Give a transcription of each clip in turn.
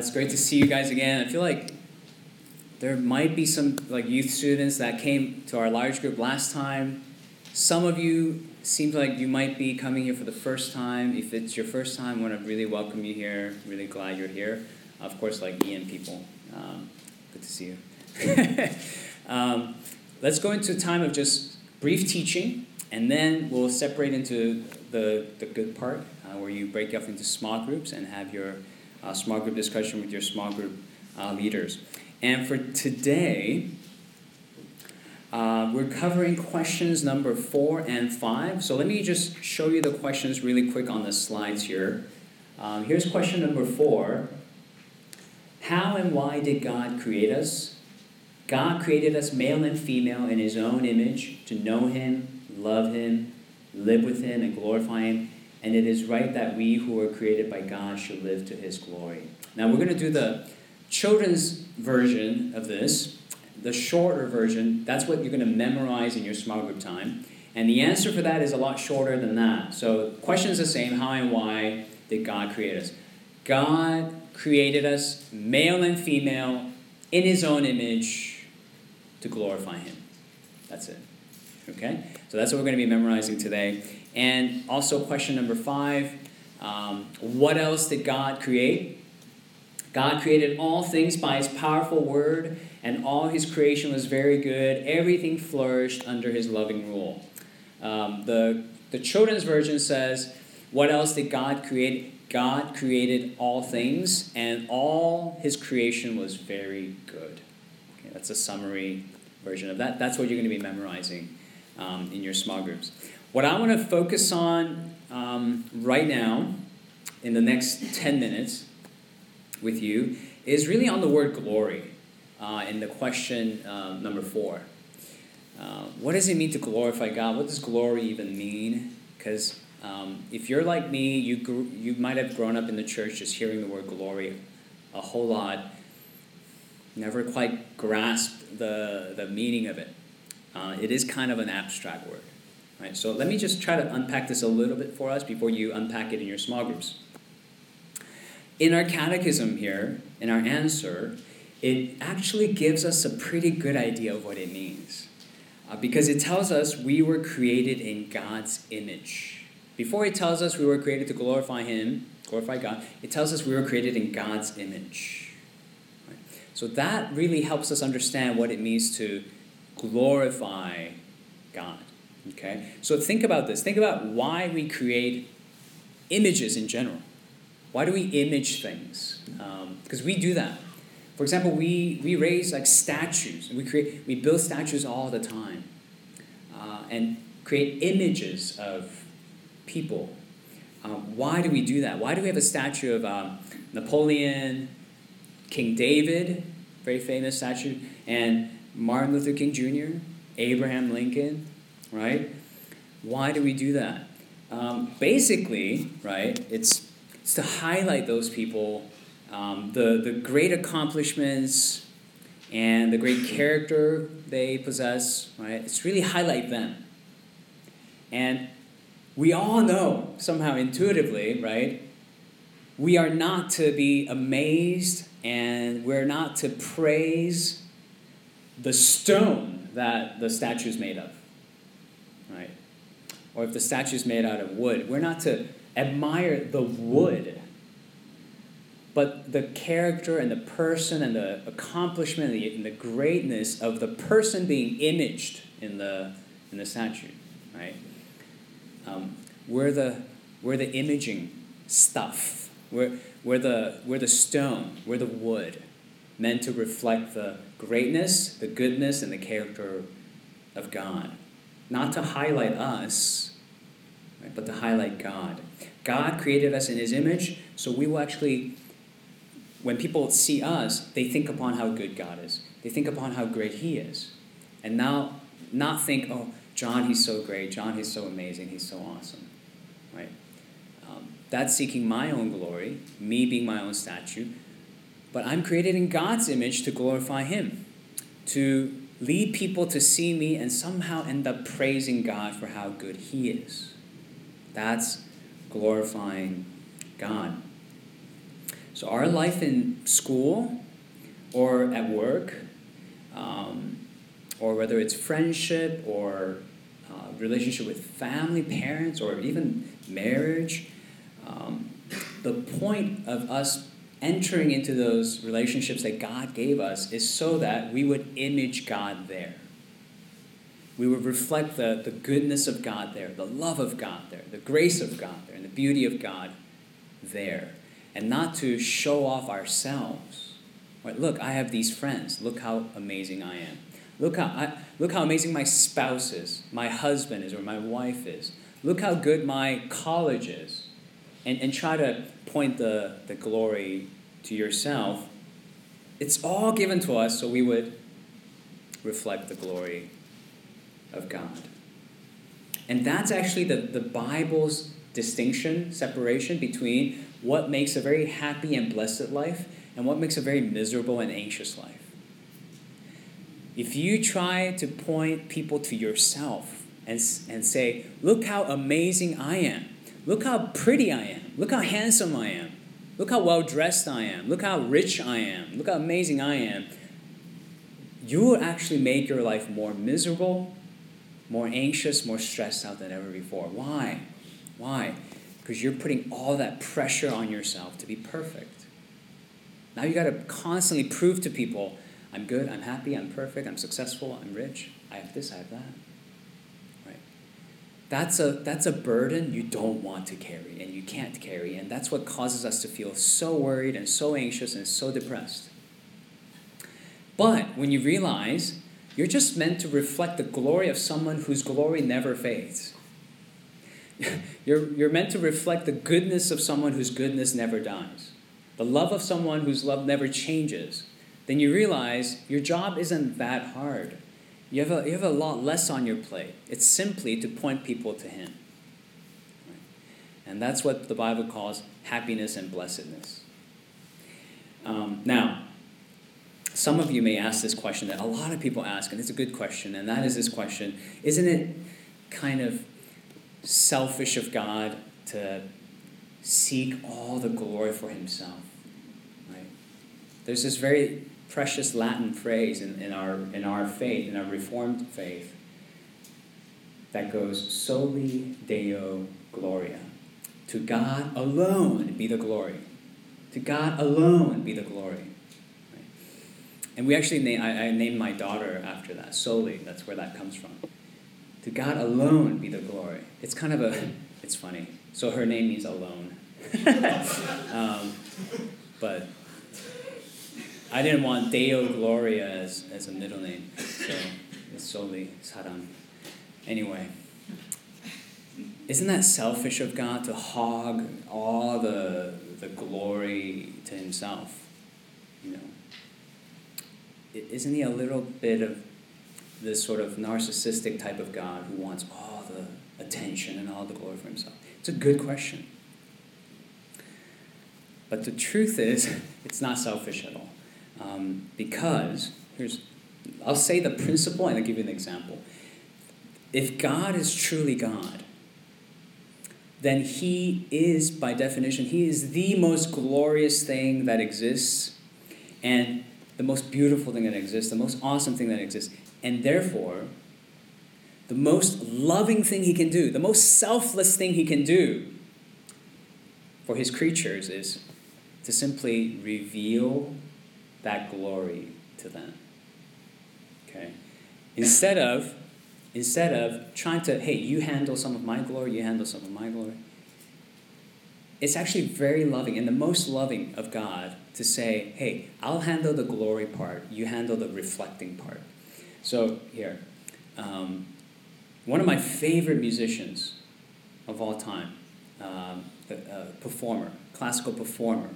it's great to see you guys again. I feel like there might be some like youth students that came to our large group last time. Some of you seems like you might be coming here for the first time. If it's your first time, I want to really welcome you here. Really glad you're here. Of course, like Ian people, um, good to see you. um, let's go into a time of just brief teaching, and then we'll separate into the, the good part, uh, where you break off into small groups and have your uh, small group discussion with your small group uh, leaders. And for today, uh, we're covering questions number four and five. So let me just show you the questions really quick on the slides here. Um, here's question number four How and why did God create us? God created us male and female in His own image to know Him, love Him, live with Him, and glorify Him. And it is right that we who were created by God should live to His glory. Now we're going to do the children's version of this, the shorter version. That's what you're going to memorize in your small group time. And the answer for that is a lot shorter than that. So, the question is the same how and why did God create us? God created us, male and female, in His own image to glorify Him. That's it. Okay? So, that's what we're going to be memorizing today. And also, question number five um, what else did God create? God created all things by his powerful word, and all his creation was very good. Everything flourished under his loving rule. Um, the, the children's version says, What else did God create? God created all things, and all his creation was very good. Okay, that's a summary version of that. That's what you're going to be memorizing um, in your small groups. What I want to focus on um, right now, in the next 10 minutes, with you is really on the word glory uh, in the question uh, number four. Uh, what does it mean to glorify God? What does glory even mean? Because um, if you're like me, you, you might have grown up in the church just hearing the word glory a whole lot, never quite grasped the, the meaning of it. Uh, it is kind of an abstract word. Right? So let me just try to unpack this a little bit for us before you unpack it in your small groups. In our catechism here, in our answer, it actually gives us a pretty good idea of what it means. Uh, because it tells us we were created in God's image. Before it tells us we were created to glorify Him, glorify God, it tells us we were created in God's image. Right? So that really helps us understand what it means to glorify God. Okay? So think about this. Think about why we create images in general. Why do we image things? Because um, we do that. For example, we, we raise like statues. We create we build statues all the time, uh, and create images of people. Um, why do we do that? Why do we have a statue of um, Napoleon, King David, very famous statue, and Martin Luther King Jr., Abraham Lincoln, right? Why do we do that? Um, basically, right, it's is to highlight those people, um, the, the great accomplishments and the great character they possess, right? It's really highlight them. And we all know, somehow intuitively, right? We are not to be amazed and we're not to praise the stone that the statue is made of, right? Or if the statue is made out of wood, we're not to admire the wood, but the character and the person and the accomplishment and the, and the greatness of the person being imaged in the, in the statue, right? Um, we're, the, we're the imaging stuff. We're, we're, the, we're the stone. We're the wood meant to reflect the greatness, the goodness, and the character of God. Not to highlight us, right, but to highlight God. God created us in His image, so we will actually, when people see us, they think upon how good God is. They think upon how great He is. And now, not think, oh, John, he's so great. John, he's so amazing. He's so awesome. Right? Um, that's seeking my own glory, me being my own statue. But I'm created in God's image to glorify Him, to lead people to see me and somehow end up praising God for how good He is. That's glorifying God. So, our life in school or at work, um, or whether it's friendship or uh, relationship with family, parents, or even marriage, um, the point of us entering into those relationships that God gave us is so that we would image God there. We would reflect the, the goodness of God there, the love of God there, the grace of God there, and the beauty of God there. And not to show off ourselves. Right? Look, I have these friends. Look how amazing I am. Look how, I, look how amazing my spouse is, my husband is, or my wife is. Look how good my college is. And, and try to point the, the glory to yourself. It's all given to us so we would reflect the glory of God. And that's actually the, the Bible's distinction, separation between what makes a very happy and blessed life and what makes a very miserable and anxious life. If you try to point people to yourself and, and say, Look how amazing I am, look how pretty I am, look how handsome I am, look how well dressed I am, look how rich I am, look how amazing I am, you will actually make your life more miserable, more anxious, more stressed out than ever before. Why? Why? Because you're putting all that pressure on yourself to be perfect. Now you got to constantly prove to people I'm good, I'm happy, I'm perfect, I'm successful, I'm rich, I have this, I have that. That's a, that's a burden you don't want to carry and you can't carry, and that's what causes us to feel so worried and so anxious and so depressed. But when you realize you're just meant to reflect the glory of someone whose glory never fades. you're, you're meant to reflect the goodness of someone whose goodness never dies, the love of someone whose love never changes, then you realize your job isn't that hard. You have a, you have a lot less on your plate. It's simply to point people to Him. And that's what the Bible calls happiness and blessedness. Um, now, some of you may ask this question that a lot of people ask, and it's a good question, and that is this question Isn't it kind of selfish of God to seek all the glory for Himself? There's this very precious Latin phrase in, in, our, in our faith, in our Reformed faith, that goes soli Deo Gloria. To God alone be the glory. To God alone be the glory. Right? And we actually, name, I, I named my daughter after that, Soli. That's where that comes from. To God alone be the glory. It's kind of a, it's funny. So her name means alone. um, but I didn't want Deo Gloria as, as a middle name, so it's solely Saram. Anyway, isn't that selfish of God to hog all the, the glory to himself? You know, isn't he a little bit of this sort of narcissistic type of God who wants all the attention and all the glory for himself? It's a good question. But the truth is, it's not selfish at all. Um, because, here's, I'll say the principle and I'll give you an example. If God is truly God, then He is, by definition, He is the most glorious thing that exists and the most beautiful thing that exists, the most awesome thing that exists. And therefore, the most loving thing He can do, the most selfless thing He can do for His creatures is to simply reveal that glory to them. Okay? Instead of instead of trying to, hey, you handle some of my glory, you handle some of my glory. It's actually very loving and the most loving of God to say, hey, I'll handle the glory part, you handle the reflecting part. So, here, um, one of my favorite musicians of all time, um, the, uh, performer, classical performer,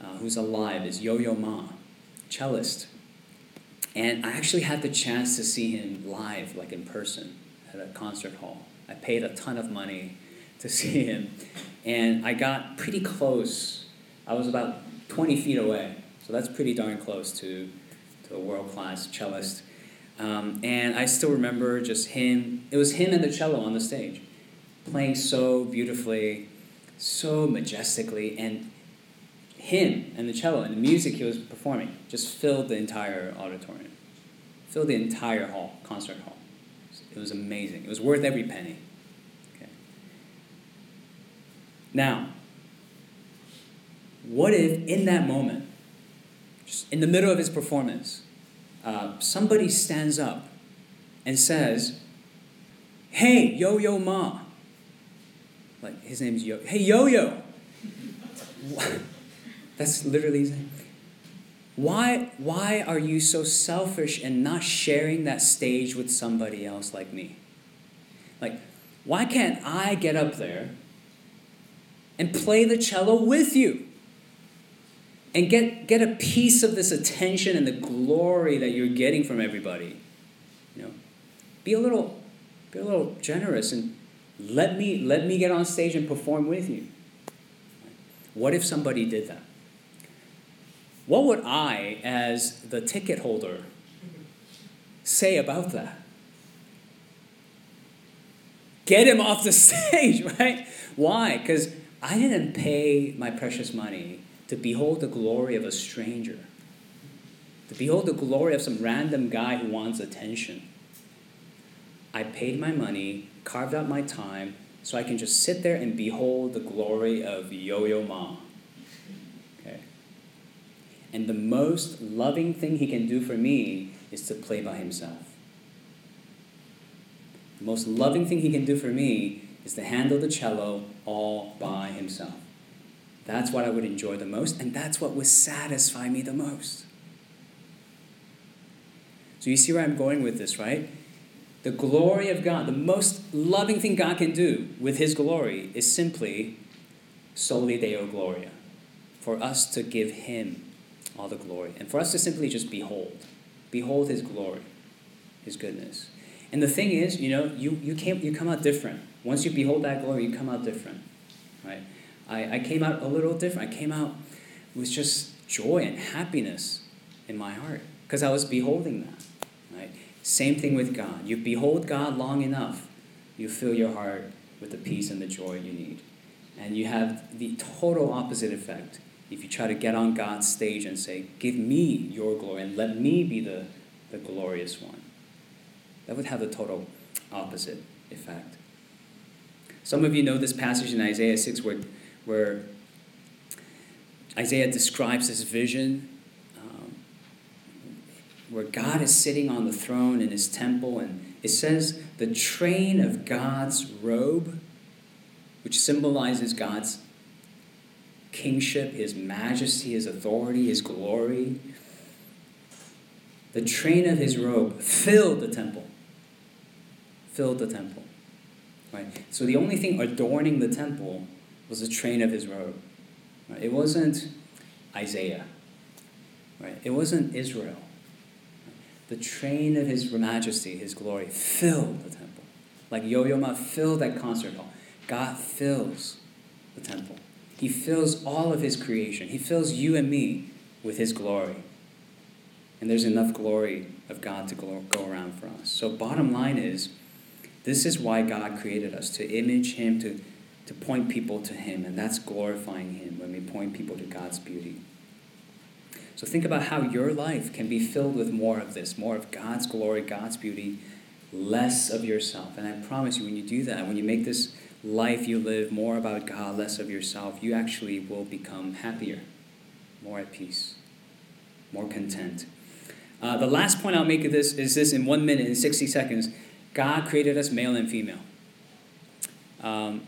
uh, who's alive, is Yo Yo Ma cellist. And I actually had the chance to see him live, like in person, at a concert hall. I paid a ton of money to see him. And I got pretty close. I was about 20 feet away. So that's pretty darn close to, to a world class cellist. Um, and I still remember just him, it was him and the cello on the stage, playing so beautifully, so majestically, and him and the cello and the music he was performing just filled the entire auditorium, filled the entire hall, concert hall. It was amazing. It was worth every penny. Okay. Now, what if in that moment, just in the middle of his performance, uh, somebody stands up and says, Hey, Yo Yo Ma. Like his name's Yo. Hey, Yo Yo. That's literally. Why, why are you so selfish and not sharing that stage with somebody else like me? Like, why can't I get up there and play the cello with you? And get, get a piece of this attention and the glory that you're getting from everybody. You know, be a little, be a little generous and let me, let me get on stage and perform with you. What if somebody did that? What would I, as the ticket holder, say about that? Get him off the stage, right? Why? Because I didn't pay my precious money to behold the glory of a stranger, to behold the glory of some random guy who wants attention. I paid my money, carved out my time, so I can just sit there and behold the glory of Yo Yo Ma. And the most loving thing he can do for me is to play by himself. The most loving thing he can do for me is to handle the cello all by himself. That's what I would enjoy the most, and that's what would satisfy me the most. So you see where I'm going with this, right? The glory of God, the most loving thing God can do with His glory is simply soli Deo Gloria, for us to give Him all the glory. And for us to simply just behold, behold his glory, his goodness. And the thing is, you know, you, you, came, you come out different. Once you behold that glory, you come out different. Right? I, I came out a little different. I came out with just joy and happiness in my heart because I was beholding that. Right? Same thing with God. You behold God long enough, you fill your heart with the peace and the joy you need. And you have the total opposite effect if you try to get on God's stage and say, Give me your glory and let me be the, the glorious one, that would have the total opposite effect. Some of you know this passage in Isaiah 6 where, where Isaiah describes this vision um, where God is sitting on the throne in his temple, and it says, The train of God's robe, which symbolizes God's kingship, his majesty, his authority, his glory. The train of his robe filled the temple. Filled the temple. Right? So the only thing adorning the temple was the train of his robe. Right? It wasn't Isaiah. Right? It wasn't Israel. The train of his majesty, his glory, filled the temple. Like Yo-Yo Ma filled that concert hall. God fills the temple. He fills all of His creation. He fills you and me with His glory. And there's enough glory of God to go around for us. So, bottom line is this is why God created us to image Him, to, to point people to Him. And that's glorifying Him when we point people to God's beauty. So, think about how your life can be filled with more of this more of God's glory, God's beauty, less of yourself. And I promise you, when you do that, when you make this life you live, more about God, less of yourself, you actually will become happier, more at peace, more content. Uh, the last point I'll make of this is this in one minute, in 60 seconds God created us male and female. Um,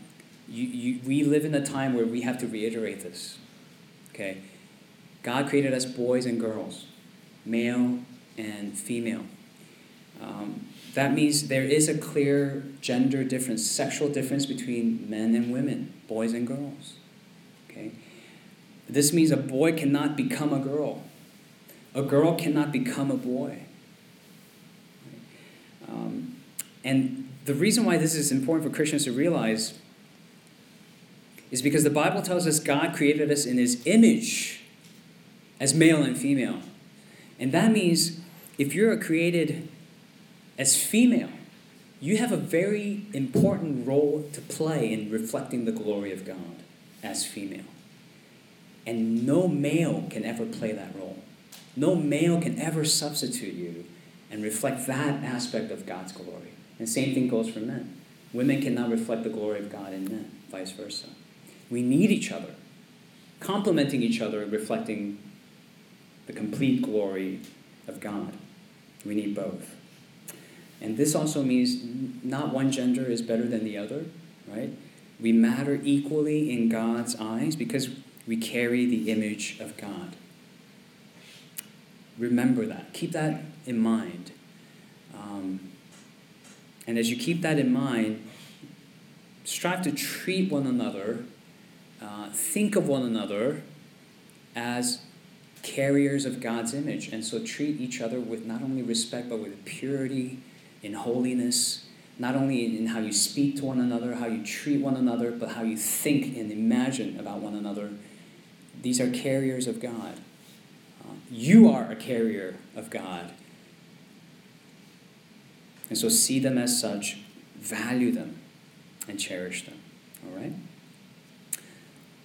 you, you, we live in a time where we have to reiterate this. Okay? God created us boys and girls, male and female. Um, that means there is a clear gender difference, sexual difference between men and women, boys and girls. Okay? This means a boy cannot become a girl. A girl cannot become a boy. Um, and the reason why this is important for Christians to realize is because the Bible tells us God created us in His image as male and female. And that means if you're a created as female, you have a very important role to play in reflecting the glory of God as female. And no male can ever play that role. No male can ever substitute you and reflect that aspect of God's glory. And same thing goes for men. Women cannot reflect the glory of God in men, vice versa. We need each other, complementing each other, and reflecting the complete glory of God. We need both. And this also means not one gender is better than the other, right? We matter equally in God's eyes because we carry the image of God. Remember that. Keep that in mind. Um, and as you keep that in mind, strive to treat one another, uh, think of one another as carriers of God's image. And so treat each other with not only respect, but with purity, in holiness, not only in how you speak to one another, how you treat one another, but how you think and imagine about one another. These are carriers of God. Uh, you are a carrier of God. And so see them as such, value them, and cherish them. All right?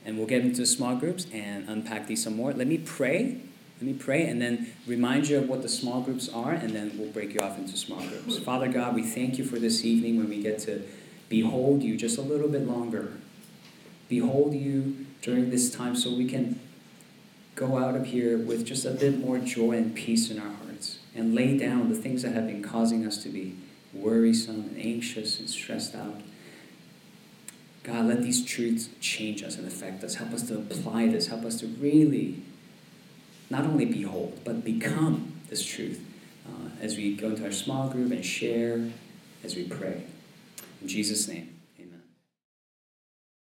And we'll get into small groups and unpack these some more. Let me pray. Let me pray and then remind you of what the small groups are, and then we'll break you off into small groups. Father God, we thank you for this evening when we get to behold you just a little bit longer. Behold you during this time so we can go out of here with just a bit more joy and peace in our hearts and lay down the things that have been causing us to be worrisome and anxious and stressed out. God, let these truths change us and affect us. Help us to apply this. Help us to really not only behold, but become this truth uh, as we go into our small group and share as we pray. In Jesus' name.